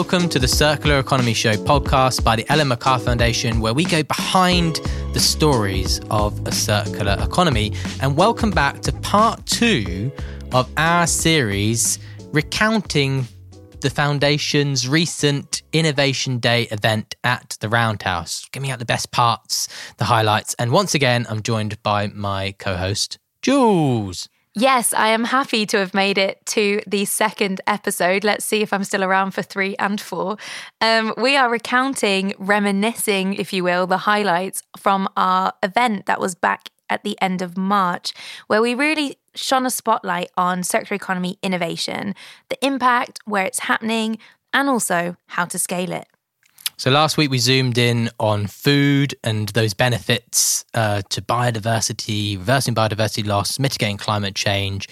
Welcome to the Circular Economy Show podcast by the Ellen MacArthur Foundation, where we go behind the stories of a circular economy. And welcome back to part two of our series recounting the Foundation's recent Innovation Day event at the Roundhouse, giving out the best parts, the highlights. And once again, I'm joined by my co host, Jules. Yes, I am happy to have made it to the second episode. Let's see if I'm still around for three and four. Um, we are recounting, reminiscing, if you will, the highlights from our event that was back at the end of March, where we really shone a spotlight on circular economy innovation, the impact, where it's happening, and also how to scale it. So last week we zoomed in on food and those benefits uh, to biodiversity, reversing biodiversity loss, mitigating climate change.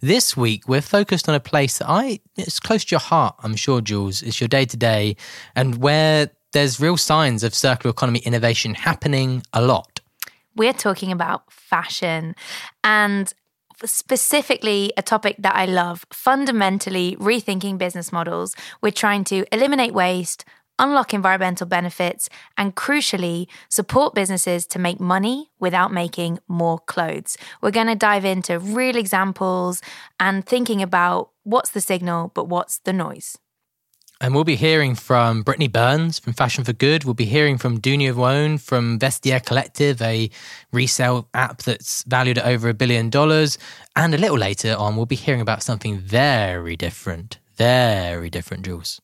This week we're focused on a place that I it's close to your heart. I'm sure, Jules. It's your day to day, and where there's real signs of circular economy innovation happening a lot. We're talking about fashion and specifically a topic that I love fundamentally rethinking business models. We're trying to eliminate waste, unlock environmental benefits, and crucially, support businesses to make money without making more clothes. We're going to dive into real examples and thinking about what's the signal, but what's the noise. And we'll be hearing from Brittany Burns from Fashion for Good. We'll be hearing from Dounia Wone from Vestiaire Collective, a resale app that's valued at over a billion dollars. And a little later on, we'll be hearing about something very different. Very different, Jules.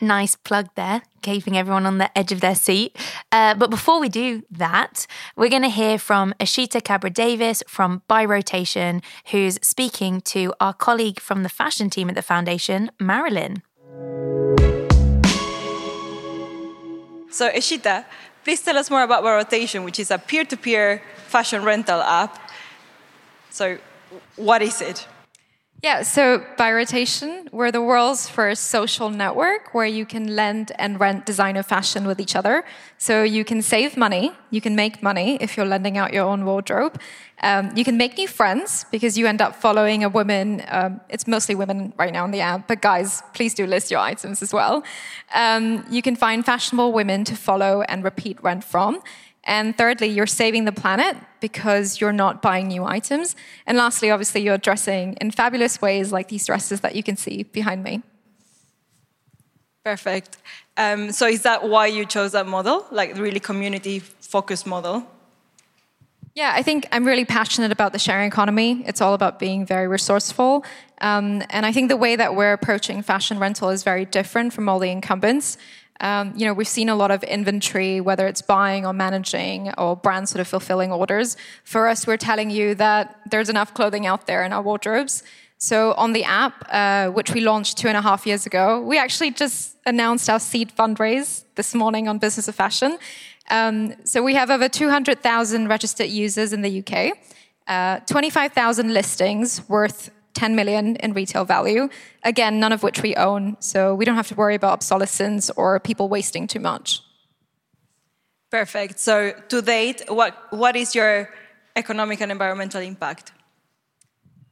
Nice plug there, keeping everyone on the edge of their seat. Uh, but before we do that, we're going to hear from Eshita Kabra-Davis from ByRotation, who's speaking to our colleague from the fashion team at the foundation, Marilyn. So, Ashita, please tell us more about ByRotation, which is a peer to peer fashion rental app. So, what is it? Yeah, so ByRotation, we're the world's first social network where you can lend and rent designer fashion with each other. So you can save money, you can make money if you're lending out your own wardrobe. Um, you can make new friends because you end up following a woman. Um, it's mostly women right now on the app, but guys, please do list your items as well. Um, you can find fashionable women to follow and repeat rent from. And thirdly, you're saving the planet because you're not buying new items. And lastly, obviously, you're dressing in fabulous ways like these dresses that you can see behind me. Perfect. Um, so, is that why you chose that model, like really community focused model? Yeah, I think I'm really passionate about the sharing economy. It's all about being very resourceful. Um, and I think the way that we're approaching fashion rental is very different from all the incumbents. Um, you know, we've seen a lot of inventory, whether it's buying or managing or brands sort of fulfilling orders. For us, we're telling you that there's enough clothing out there in our wardrobes. So on the app, uh, which we launched two and a half years ago, we actually just announced our seed fundraise this morning on Business of Fashion. Um, so we have over 200,000 registered users in the UK, uh, 25,000 listings worth 10 million in retail value. Again, none of which we own, so we don't have to worry about obsolescence or people wasting too much. Perfect. So, to date, what, what is your economic and environmental impact?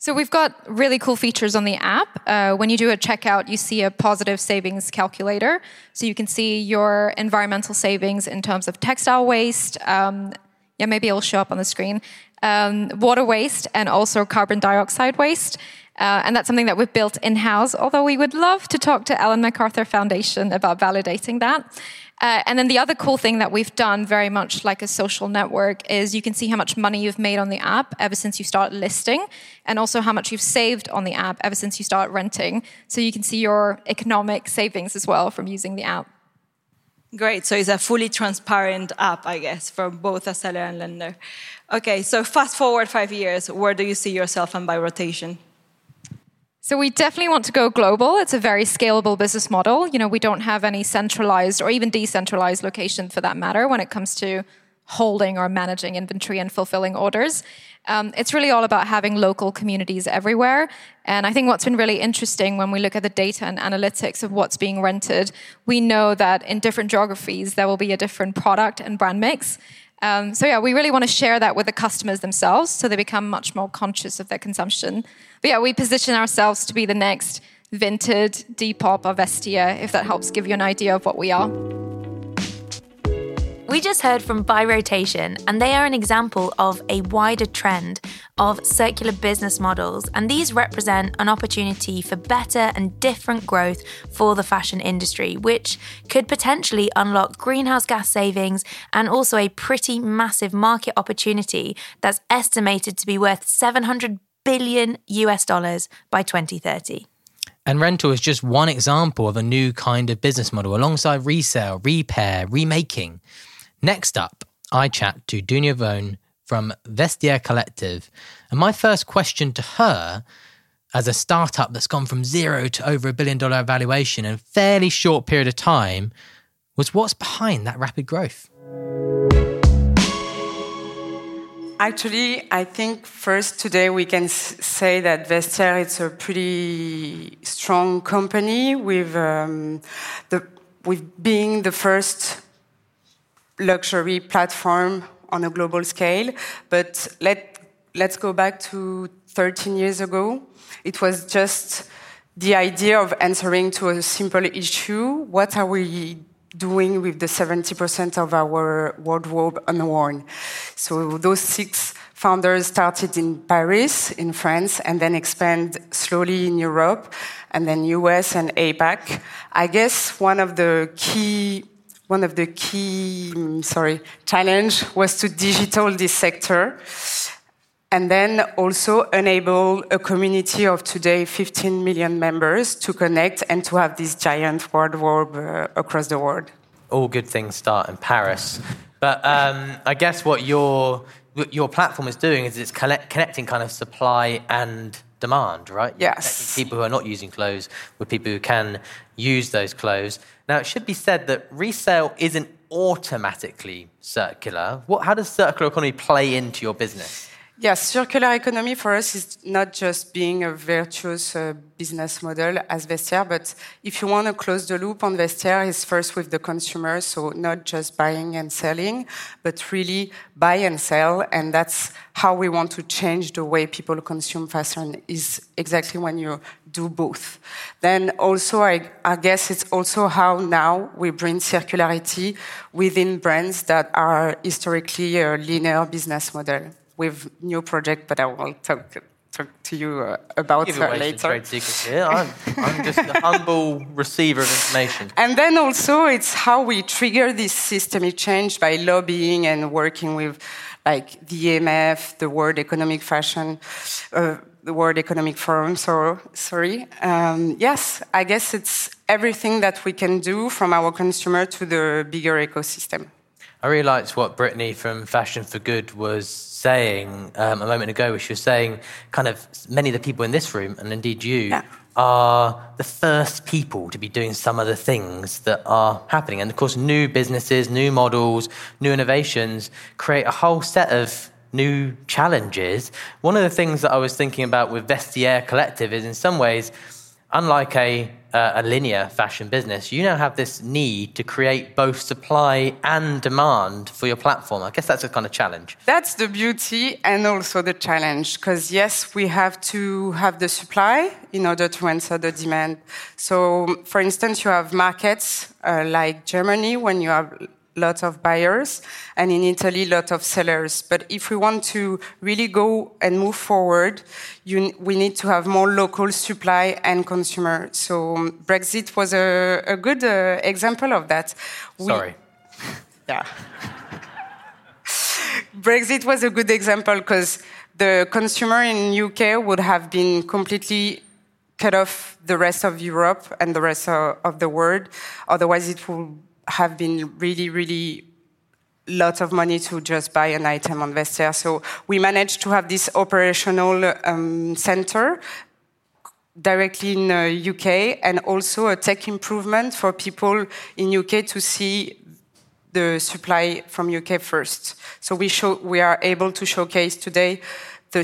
So we've got really cool features on the app. Uh, when you do a checkout, you see a positive savings calculator. So you can see your environmental savings in terms of textile waste. Um, yeah, maybe it'll show up on the screen um, water waste and also carbon dioxide waste. Uh, and that's something that we've built in house, although we would love to talk to Ellen MacArthur Foundation about validating that. Uh, and then the other cool thing that we've done, very much like a social network, is you can see how much money you've made on the app ever since you start listing, and also how much you've saved on the app ever since you start renting. So you can see your economic savings as well from using the app. Great. So it's a fully transparent app, I guess, for both a seller and lender. Okay, so fast forward five years, where do you see yourself and ByRotation? So we definitely want to go global. It's a very scalable business model. You know, we don't have any centralized or even decentralized location for that matter when it comes to holding or managing inventory and fulfilling orders. Um, it's really all about having local communities everywhere. And I think what's been really interesting when we look at the data and analytics of what's being rented, we know that in different geographies, there will be a different product and brand mix. Um, so yeah, we really want to share that with the customers themselves so they become much more conscious of their consumption. But yeah, we position ourselves to be the next Vinted, Depop, or Vestiaire, if that helps give you an idea of what we are. We just heard from ByRotation, and they are an example of a wider trend of circular business models. And these represent an opportunity for better and different growth for the fashion industry, which could potentially unlock greenhouse gas savings and also a pretty massive market opportunity that's estimated to be worth 700 billion US dollars by 2030. And rental is just one example of a new kind of business model alongside resale, repair, remaking. Next up, I chat to Dounia Wone from Vestiaire Collective. And my first question to her, as a startup that's gone from zero to over a billion dollar valuation in a fairly short period of time, was what's behind that rapid growth? Actually, I think first today we can say that Vestiaire is a pretty strong company with um, the with being the first luxury platform on a global scale. But let, let's go back to 13 years ago. It was just the idea of answering to a simple issue what are we doing with the 70% of our wardrobe unworn? So those six founders started in Paris, in France, and then expand slowly in Europe, and then US and APAC. I guess one of the key one of the key, mm, sorry, challenge was to digital this sector and then also enable a community of today 15 million members to connect and to have this giant wardrobe uh, across the world. All good things start in Paris. But um, I guess what your, your platform is doing is it's connecting kind of supply and demand, right? Yes. People who are not using clothes with people who can use those clothes. Now, it should be said that resale isn't automatically circular. What, how does circular economy play into your business? Yes, circular economy for us is not just being a virtuous uh, business model as Vestiaire, but if you want to close the loop on Vestiaire, is first with the consumer, so not just buying and selling, but really buy and sell, and that's how we want to change the way people consume fashion. Is exactly when you do both. Then also, I, I guess it's also how now we bring circularity within brands that are historically a linear business model with new project, but I will talk talk to you uh, about Give her later. Trade secrets here. I'm, I'm just a humble receiver of information. And then also, it's how we trigger this systemic change by lobbying and working with, like the EMF, the World Economic Fashion. Uh, the World Economic Forum, so sorry. Um, yes, I guess it's everything that we can do from our consumer to the bigger ecosystem. I really liked what Brittany from Fashion for Good was saying um, a moment ago, where she was saying kind of many of the people in this room, and indeed you, yeah. are the first people to be doing some of the things that are happening. And of course, new businesses, new models, new innovations create a whole set of new challenges. One of the things that I was thinking about with Vestiaire Collective is in some ways, unlike a a linear fashion business, you now have this need to create both supply and demand for your platform. I guess that's a kind of challenge. That's the beauty and also the challenge, because yes, we have to have the supply in order to answer the demand. So, for instance, you have markets uh, like Germany when you have lots of buyers, and in Italy, lot of sellers. But if we want to really go and move forward, you, we need to have more local supply and consumer. So um, Brexit was a, a good uh, example of that. We, Sorry. yeah. Brexit was a good example because the consumer in UK would have been completely cut off the rest of Europe and the rest of, of the world. Otherwise, it would have been really, really lots of money to just buy an item on Vestiaire. So we managed to have this operational um, center directly in uh, UK and also a tech improvement for people in UK to see the supply from UK first. So we show we are able to showcase today the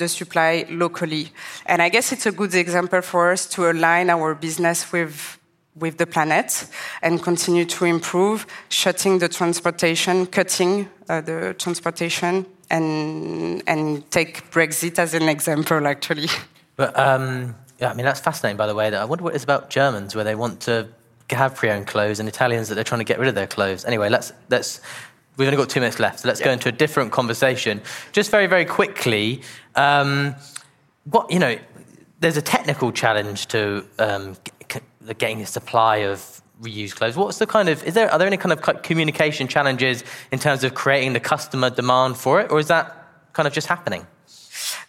the supply locally. And I guess it's a good example for us to align our business with with the planet and continue to improve, shutting the transportation, cutting uh, the transportation, and and take Brexit as an example, actually. But um, Yeah, I mean that's fascinating. By the way, that I wonder what it's about Germans where they want to have pre-owned clothes and Italians that they're trying to get rid of their clothes. Anyway, let's let's. We've only got two minutes left, so let's yeah. go into a different conversation. Just very, very quickly, um, what you know, there's a technical challenge to um, getting a supply of reused clothes. What's the kind of is there are there any kind of communication challenges in terms of creating the customer demand for it, or is that kind of just happening?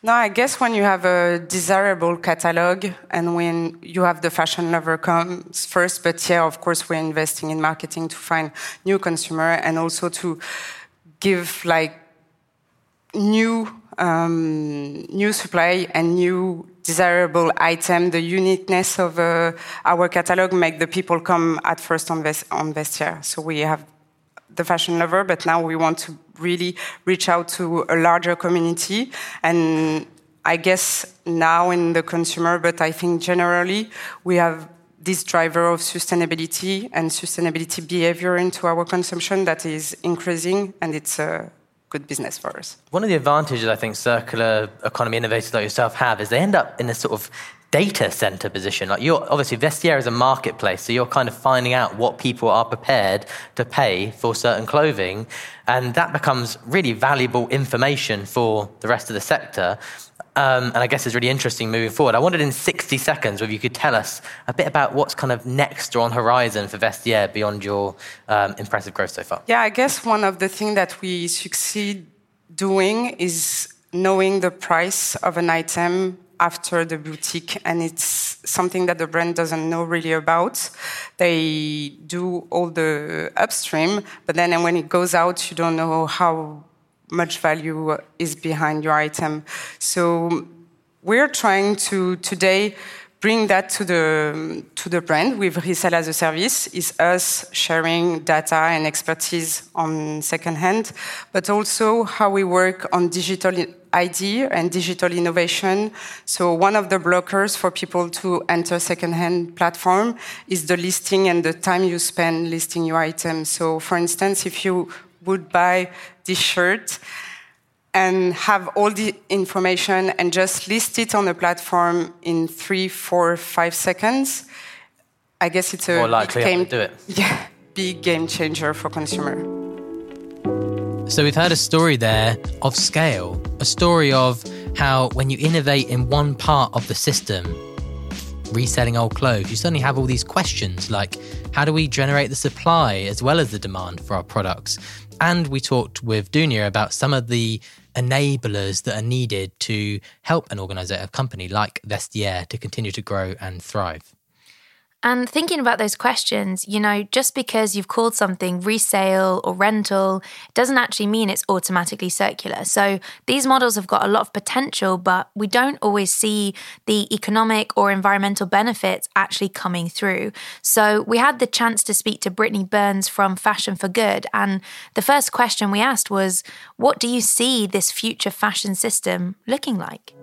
No, I guess when you have a desirable catalog and when you have the fashion lover comes first, but yeah, of course, we're investing in marketing to find new consumer and also to give like new um, new supply and new desirable item, the uniqueness of uh, our catalog make the people come at first on, Vest- on Vestiaire. So we have the fashion lover, but now we want to really reach out to a larger community. And I guess now in the consumer, but I think generally we have this driver of sustainability and sustainability behavior into our consumption that is increasing, and it's a good business for us. One of the advantages I think circular economy innovators like yourself have is they end up in this sort of data center position. Like you're obviously Vestiaire is a marketplace, so you're kind of finding out what people are prepared to pay for certain clothing, and that becomes really valuable information for the rest of the sector. Um, and I guess it's really interesting moving forward. I wondered in 60 seconds whether you could tell us a bit about what's kind of next or on horizon for Vestiaire beyond your um, impressive growth so far. Yeah, I guess one of the things that we succeed doing is knowing the price of an item after the boutique, and it's something that the brand doesn't know really about. They do all the upstream, but then when it goes out, you don't know how much value is behind your item. So we're trying to today bring that to the to the brand with resell as a service is us sharing data and expertise on secondhand, but also how we work on digital ID and digital innovation. So one of the blockers for people to enter secondhand platform is the listing and the time you spend listing your items. So for instance, if you would buy this shirt and have all the information and just list it on the platform in three, four, five seconds, I guess it's a more likely game, to do it. Yeah, big game changer for consumer. So we've heard a story there of scale, a story of how when you innovate in one part of the system, reselling old clothes, you suddenly have all these questions like how do we generate the supply as well as the demand for our products? And we talked with Dounia about some of the enablers that are needed to help an organizer, a company like Vestiaire to continue to grow and thrive. And thinking about those questions, you know, just because you've called something resale or rental doesn't actually mean it's automatically circular. So these models have got a lot of potential, but we don't always see the economic or environmental benefits actually coming through. So we had the chance to speak to Brittany Burns from Fashion for Good. And the first question we asked was, What do you see this future fashion system looking like?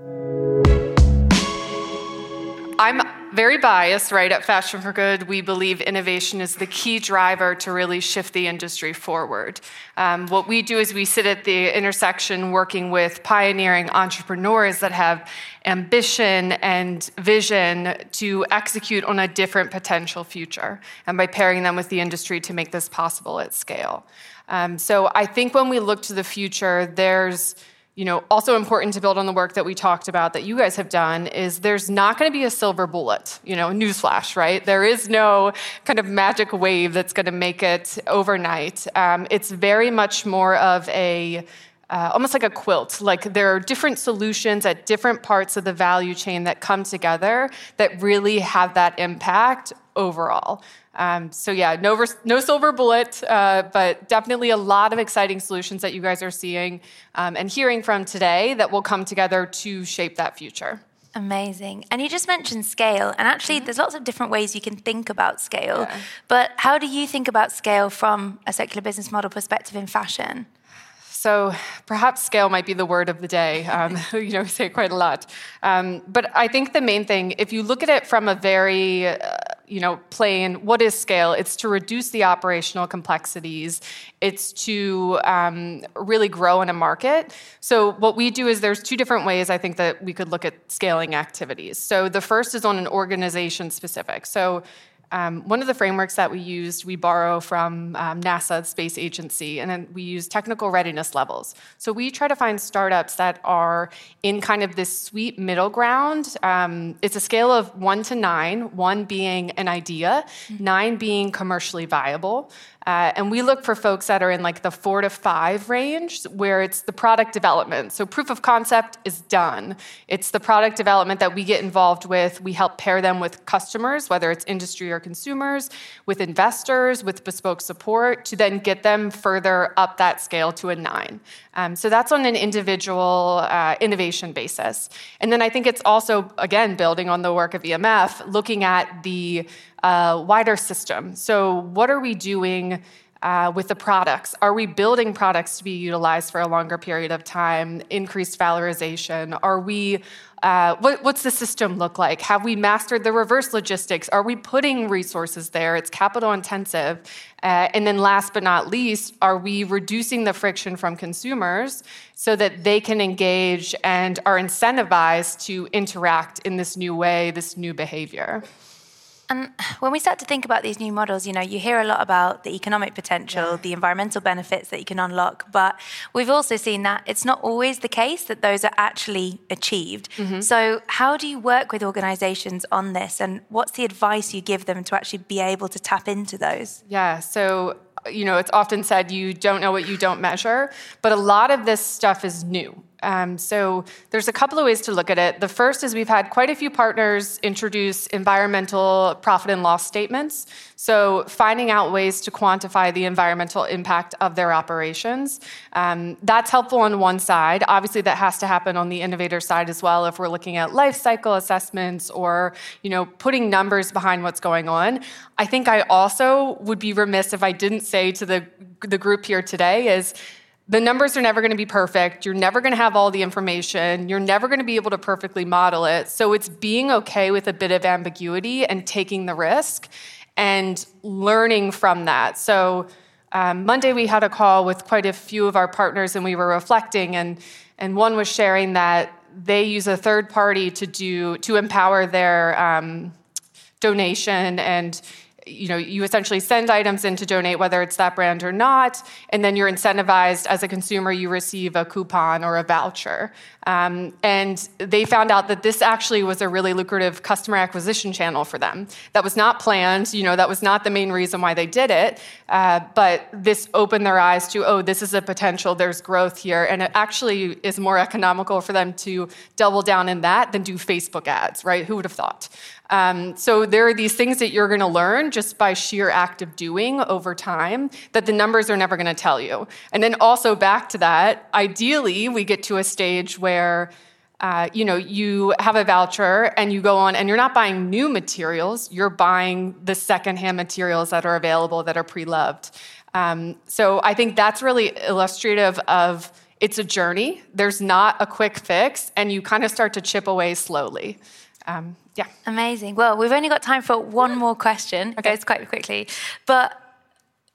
I'm very biased, right? At Fashion for Good, we believe innovation is the key driver to really shift the industry forward. Um, what we do is we sit at the intersection working with pioneering entrepreneurs that have ambition and vision to execute on a different potential future, and by pairing them with the industry to make this possible at scale. Um, so I think when we look to the future, there's you know, also important to build on the work that we talked about that you guys have done is there's not going to be a silver bullet, you know, newsflash, right? There is no kind of magic wave that's going to make it overnight. Um, it's very much more of a uh, almost like a quilt. Like there are different solutions at different parts of the value chain that come together that really have that impact overall. Um, so yeah, no, no silver bullet, uh, but definitely a lot of exciting solutions that you guys are seeing um, and hearing from today that will come together to shape that future. Amazing. And you just mentioned scale. And actually, mm-hmm. there's lots of different ways you can think about scale. Yeah. But how do you think about scale from a circular business model perspective in fashion? So perhaps scale might be the word of the day. Um, you know, we say it quite a lot. Um, but I think the main thing, if you look at it from a very uh, you know, plain, what is scale? It's to reduce the operational complexities. It's to um, really grow in a market. So what we do is there's two different ways I think that we could look at scaling activities. So the first is on an organization specific. So um, one of the frameworks that we used, we borrow from um, NASA, the space agency, and then we use technical readiness levels. So we try to find startups that are in kind of this sweet middle ground. Um, it's a scale of one to nine, one being an idea, mm-hmm. nine being commercially viable. Uh, and we look for folks that are in like the four to five range where it's the product development. So proof of concept is done. It's the product development that we get involved with. We help pair them with customers, whether it's industry or consumers, with investors, with bespoke support to then get them further up that scale to a nine. Um, so that's on an individual uh, innovation basis. And then I think it's also, again, building on the work of EMF, looking at the uh, wider system. So, what are we doing? Uh, with the products? Are we building products to be utilized for a longer period of time? Increased valorization? Are we uh, what, what's the system look like? Have we mastered the reverse logistics? Are we putting resources there? It's capital intensive. Uh, and then, last but not least, are we reducing the friction from consumers so that they can engage and are incentivized to interact in this new way, this new behavior? And when we start to think about these new models, you know, you hear a lot about the economic potential, yeah. the environmental benefits that you can unlock, but we've also seen that it's not always the case that those are actually achieved. Mm-hmm. So, how do you work with organizations on this and what's the advice you give them to actually be able to tap into those? Yeah, so you know, it's often said you don't know what you don't measure, but a lot of this stuff is new. Um, so there's a couple of ways to look at it. The first is we've had quite a few partners introduce environmental profit and loss statements. So finding out ways to quantify the environmental impact of their operations. Um, that's helpful on one side. Obviously, that has to happen on the innovator side as well. If we're looking at life cycle assessments or you know putting numbers behind what's going on. I think I also would be remiss if I didn't say to the the group here today is the numbers are never going to be perfect. You're never going to have all the information. You're never going to be able to perfectly model it. So it's being okay with a bit of ambiguity and taking the risk and learning from that. So um, Monday we had a call with quite a few of our partners and we were reflecting and and one was sharing that they use a third party to do to empower their um, donation and you know, you essentially send items in to donate, whether it's that brand or not, and then you're incentivized as a consumer, you receive a coupon or a voucher. Um, and they found out that this actually was a really lucrative customer acquisition channel for them. That was not planned, you know, that was not the main reason why they did it, uh, but this opened their eyes to, oh, this is a potential, there's growth here, and it actually is more economical for them to double down in that than do Facebook ads, right? Who would have thought? Um, so there are these things that you're going to learn just by sheer act of doing over time that the numbers are never going to tell you. And then also back to that, ideally we get to a stage where uh, you know you have a voucher and you go on and you're not buying new materials you're buying the secondhand materials that are available that are pre-loved. Um, so i think that's really illustrative of it's a journey. There's not a quick fix and you kind of start to chip away slowly um, yeah. Amazing. Well, we've only got time for one more question. Okay. It goes quite quickly. But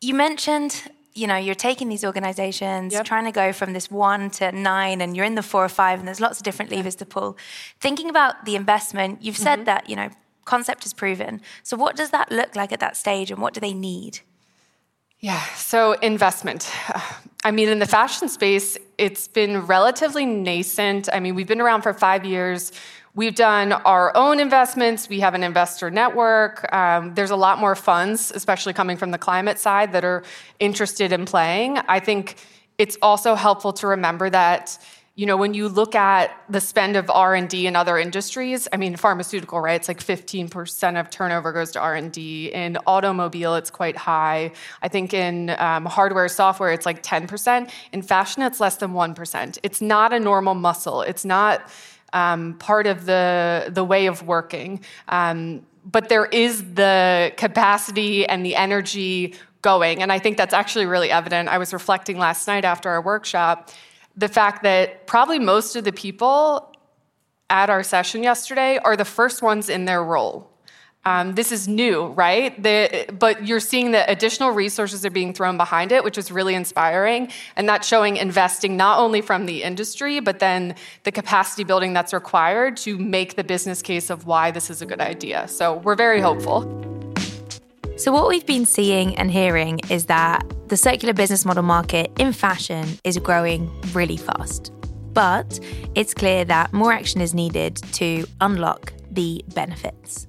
you mentioned, you know, you're taking these organizations, yep. trying to go from this one to nine, and you're in the four or five, and there's lots of different levers to pull. Thinking about the investment, you've said mm-hmm. that, you know, concept is proven. So what does that look like at that stage, and what do they need? Yeah, so investment. I mean, in the fashion space, it's been relatively nascent. I mean, we've been around for five years. We've done our own investments. We have an investor network. Um, there's a lot more funds, especially coming from the climate side, that are interested in playing. I think it's also helpful to remember that you know when you look at the spend of r&d in other industries i mean pharmaceutical right it's like 15% of turnover goes to r&d in automobile it's quite high i think in um, hardware software it's like 10% in fashion it's less than 1% it's not a normal muscle it's not um, part of the, the way of working. Um, but there is the capacity and the energy going. And I think that's actually really evident. I was reflecting last night after our workshop the fact that probably most of the people at our session yesterday are the first ones in their role. Um, this is new, right? The, but you're seeing that additional resources are being thrown behind it, which is really inspiring. And that's showing investing not only from the industry, but then the capacity building that's required to make the business case of why this is a good idea. So we're very hopeful. So, what we've been seeing and hearing is that the circular business model market in fashion is growing really fast. But it's clear that more action is needed to unlock the benefits.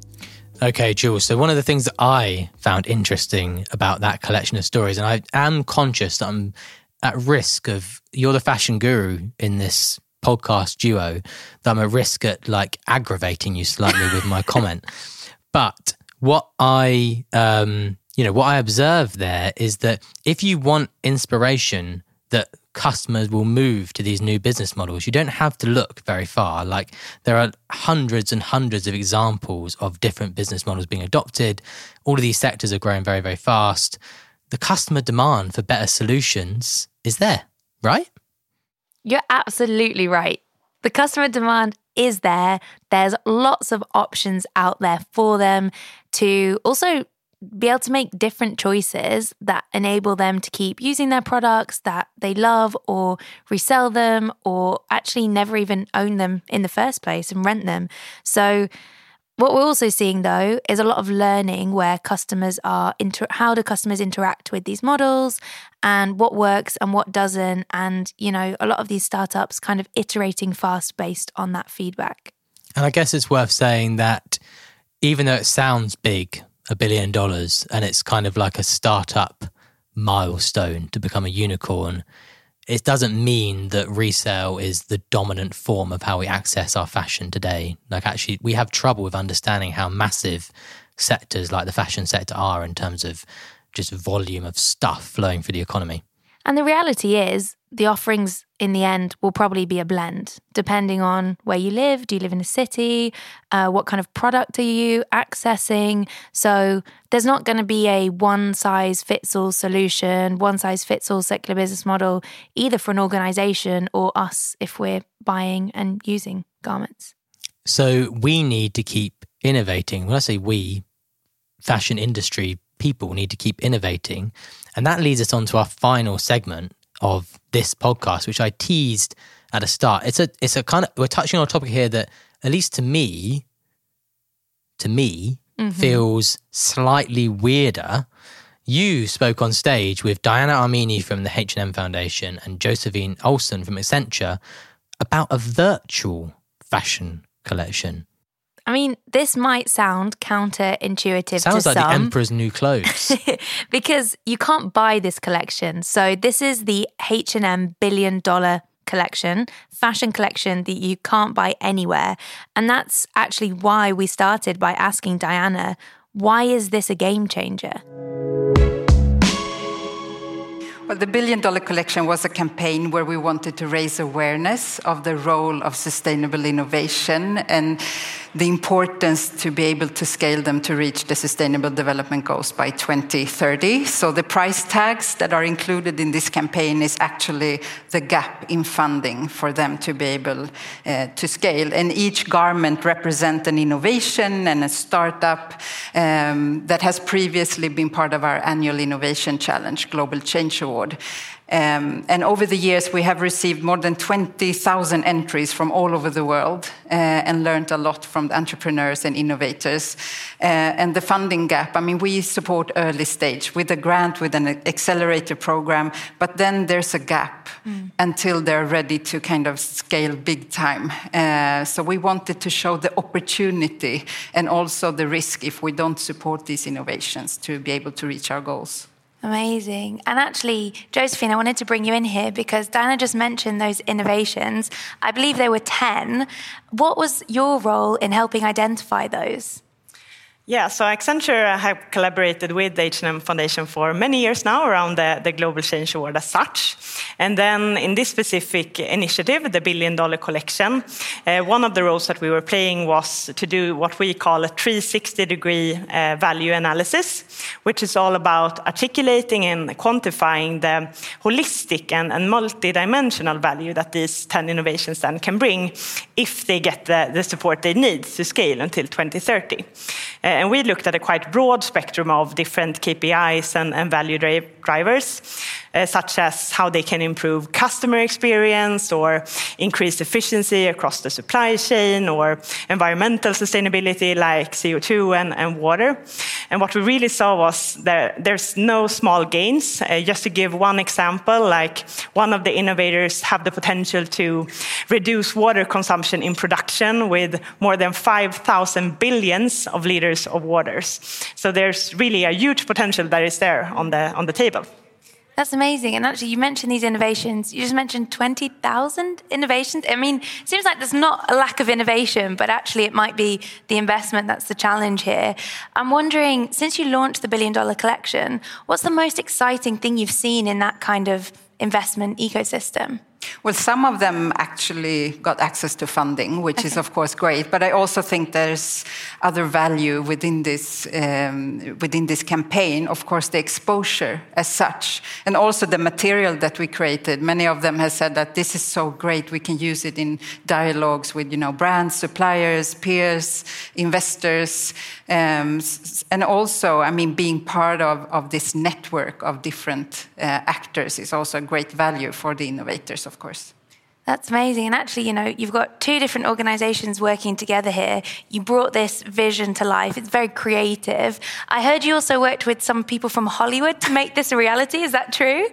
Okay, Jules. So, one of the things that I found interesting about that collection of stories, and I am conscious that I'm at risk of, you're the fashion guru in this podcast duo, that I'm at risk at like aggravating you slightly with my comment. But what I, um, you know, what I observe there is that if you want inspiration that customers will move to these new business models. You don't have to look very far. Like there are hundreds and hundreds of examples of different business models being adopted. All of these sectors are growing very, very fast. The customer demand for better solutions is there, right? You're absolutely right. The customer demand is there. There's lots of options out there for them to also be able to make different choices that enable them to keep using their products that they love or resell them or actually never even own them in the first place and rent them. So, what we're also seeing though is a lot of learning where customers are inter- how do customers interact with these models and what works and what doesn't and you know a lot of these startups kind of iterating fast based on that feedback. And I guess it's worth saying that even though it sounds big a billion dollars and it's kind of like a startup milestone to become a unicorn, it doesn't mean that resale is the dominant form of how we access our fashion today. Like, actually, we have trouble with understanding how massive sectors like the fashion sector are in terms of just volume of stuff flowing through the economy. And the reality is, the offerings in the end will probably be a blend, depending on where you live. Do you live in a city? Uh, what kind of product are you accessing? So there's not going to be a one size fits all solution, one size fits all circular business model, either for an organization or us if we're buying and using garments. So we need to keep innovating. When I say we, fashion industry people need to keep innovating. And that leads us on to our final segment of this podcast, which I teased at a start. It's a it's a kind of we're touching on a topic here that, at least to me, to me, mm-hmm. feels slightly weirder. You spoke on stage with Diana Armini from the H&M Foundation and Josefine Olsson from Accenture about a virtual fashion collection. I mean, this might sound counterintuitive Sounds to like some. the Emperor's New Clothes. because you can't buy this collection. So this is the H&M billion dollar collection, fashion collection that you can't buy anywhere. And that's actually why we started by asking Diana, why is this a game changer? Well, the Billion Dollar Collection was a campaign where we wanted to raise awareness of the role of sustainable innovation and the importance to be able to scale them to reach the Sustainable Development Goals by 2030. So, the price tags that are included in this campaign is actually the gap in funding for them to be able uh, to scale. And each garment represents an innovation and a startup um, that has previously been part of our annual Innovation Challenge Global Change Award. Um, and over the years, we have received more than 20,000 entries from all over the world uh, and learned a lot from the entrepreneurs and innovators. Uh, and the funding gap, I mean, we support early stage with a grant, with an accelerator program, but then there's a gap mm. until they're ready to kind of scale big time. Uh, so we wanted to show the opportunity and also the risk if we don't support these innovations to be able to reach our goals. Amazing. And actually, Josefine, I wanted to bring you in here because Diana just mentioned those innovations. I believe there were 10. What was your role in helping identify those? Yeah, so Accenture have collaborated with the H&M Foundation for many years now around the, the Global Change Award as such. And then in this specific initiative, the Billion Dollar Collection, uh, one of the roles that we were playing was to do what we call a 360 degree uh, value analysis, which is all about articulating and quantifying the holistic and, and multi-dimensional value that these 10 innovations then can bring if they get the, the support they need to scale until 2030. Uh, Eh, and we looked at a quite broad spectrum of different KPIs and, and value drivers uh, such as how they can improve customer experience or increase efficiency across the supply chain or environmental sustainability like CO2 and, and water. And what we really saw was that there's no small gains. Uh, just to give one example, like one of the innovators have the potential to reduce water consumption in production with more than 5,000 billions of liters of waters. So there's really a huge potential that is there on the, on the table. That's amazing. And actually, you mentioned these innovations. You just mentioned 20,000 innovations. I mean, it seems like there's not a lack of innovation, but actually, it might be the investment that's the challenge here. I'm wondering, since you launched the Billion Dollar Collection, what's the most exciting thing you've seen in that kind of investment ecosystem? Well, some of them actually got access to funding, which okay. is of course great. But I also think there's other value within this um, within this campaign. Of course, the exposure as such, and also the material that we created. Many of them have said that this is so great. We can use it in dialogues with you know brands, suppliers, peers, investors, um, and also, I mean, being part of of this network of different uh, actors is also a great value for the innovators of course. That's amazing. And actually, you know, you've got two different organizations working together here. You brought this vision to life. It's very creative. I heard you also worked with some people from Hollywood to make this a reality. Is that true?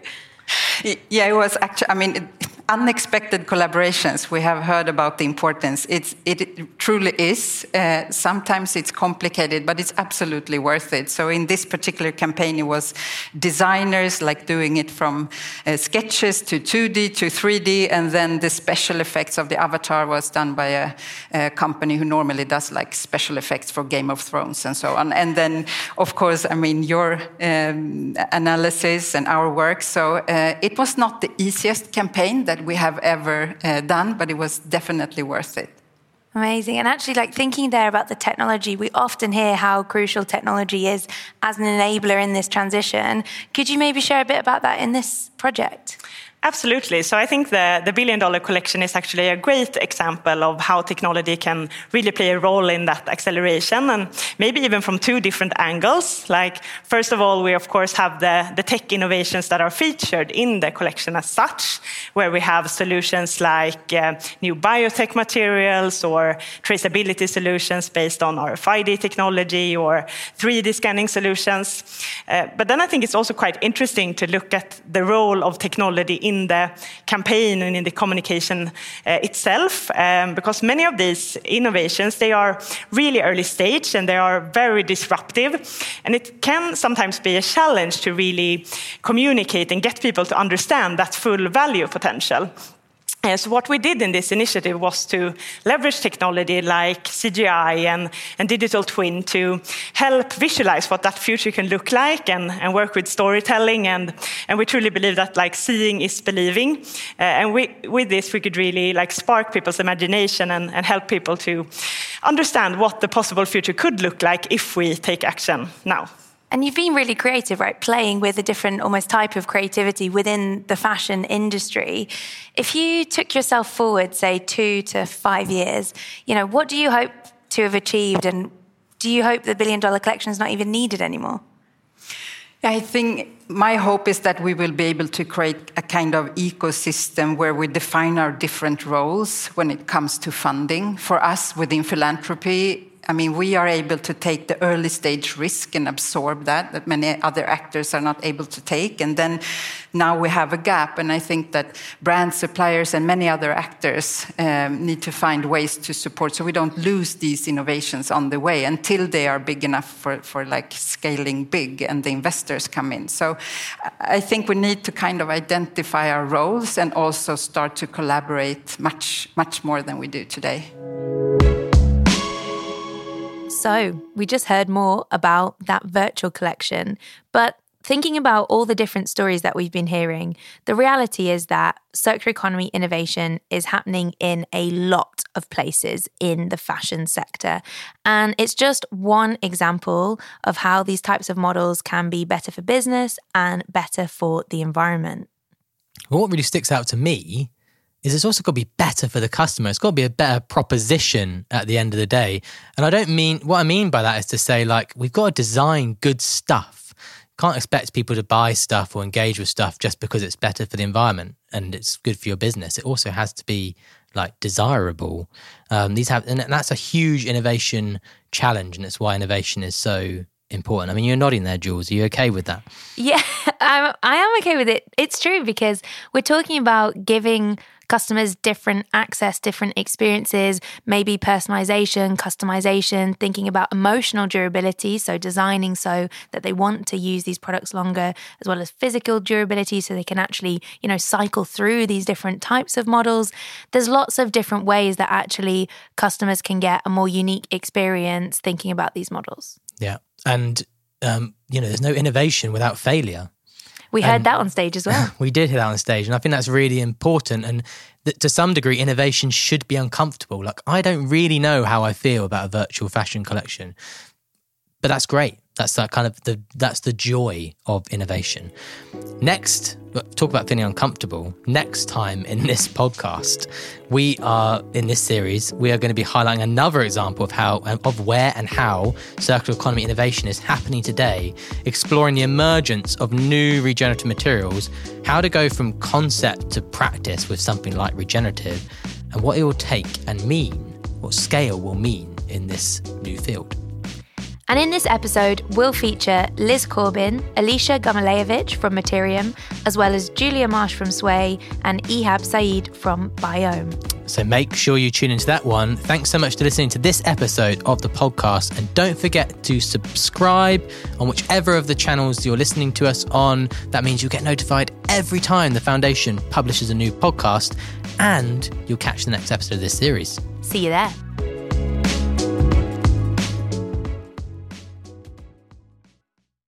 Yeah, it was actually, I mean, unexpected collaborations. We have heard about the importance. It's, it truly is. Uh, sometimes it's complicated, but it's absolutely worth it. So in this particular campaign, it was designers like doing it from uh, sketches to 2D to 3D, and then the special effects of the avatar was done by a, a company who normally does like special effects for Game of Thrones and so on. And then, of course, I mean your um, analysis and our work. So uh, it was not the easiest campaign that we have ever uh, done, but it was definitely worth it. Amazing. And actually, like thinking there about the technology, we often hear how crucial technology is as an enabler in this transition. Could you maybe share a bit about that in this project? Absolutely. So I think the, the billion dollar collection is actually a great example of how technology can really play a role in that acceleration and maybe even from two different angles. Like, first of all, we of course have the, the tech innovations that are featured in the collection as such, where we have solutions like uh, new biotech materials or traceability solutions based on RFID technology or 3D scanning solutions. Uh, but then I think it's also quite interesting to look at the role of technology in in the campaign and in the communication uh, itself, um, because many of these innovations they are really early stage and they are very disruptive, and it can sometimes be a challenge to really communicate and get people to understand that full value potential. Uh, so what we did in this initiative was to leverage technology like CGI and, and, digital twin to help visualize what that future can look like and, and work with storytelling. And, and, we truly believe that like seeing is believing. Uh, and we, with this, we could really like spark people's imagination and, and help people to understand what the possible future could look like if we take action now. And you've been really creative, right? Playing with a different almost type of creativity within the fashion industry. If you took yourself forward, say two to five years, you know, what do you hope to have achieved? And do you hope the billion dollar collection is not even needed anymore? I think my hope is that we will be able to create a kind of ecosystem where we define our different roles when it comes to funding. For us within philanthropy, I mean, we are able to take the early stage risk and absorb that, that many other actors are not able to take. And then now we have a gap. And I think that brand suppliers and many other actors um, need to find ways to support so we don't lose these innovations on the way until they are big enough for, for like scaling big and the investors come in. So I think we need to kind of identify our roles and also start to collaborate much, much more than we do today. So, we just heard more about that virtual collection, but thinking about all the different stories that we've been hearing, the reality is that circular economy innovation is happening in a lot of places in the fashion sector. And it's just one example of how these types of models can be better for business and better for the environment. Well, what really sticks out to me is it's also got to be better for the customer. It's got to be a better proposition at the end of the day. And I don't mean what I mean by that is to say like we've got to design good stuff. Can't expect people to buy stuff or engage with stuff just because it's better for the environment and it's good for your business. It also has to be like desirable. Um, these have, and that's a huge innovation challenge, and it's why innovation is so important. I mean, you're nodding there, Jules. Are you okay with that? Yeah, I'm, I am okay with it. It's true because we're talking about giving customers different access, different experiences, maybe personalization, customization, thinking about emotional durability. So, designing so that they want to use these products longer, as well as physical durability, so they can actually, you know, cycle through these different types of models. There's lots of different ways that actually customers can get a more unique experience thinking about these models. Yeah. And, um, you know, there's no innovation without failure. We heard that on stage as well. we did hear that on stage. And I think that's really important. And th- to some degree, innovation should be uncomfortable. Like, I don't really know how I feel about a virtual fashion collection, but that's great. That's that kind of the that's the joy of innovation. Next, talk about feeling uncomfortable. Next time in this podcast, we are in this series, we are going to be highlighting another example of how um, of where and how circular economy innovation is happening today, exploring the emergence of new regenerative materials, how to go from concept to practice with something like regenerative, and what it will take and mean, what scale will mean in this new field. And in this episode, we'll feature Liz Corbin, Alysia Garmulewicz from Materiom, as well as Julia Marsh from Sway and Ehab Sayed from Biohm. So make sure you tune into that one. Thanks so much for listening to this episode of the podcast. And don't forget to subscribe on whichever of the channels you're listening to us on. That means you'll get notified every time the foundation publishes a new podcast and you'll catch the next episode of this series. See you there.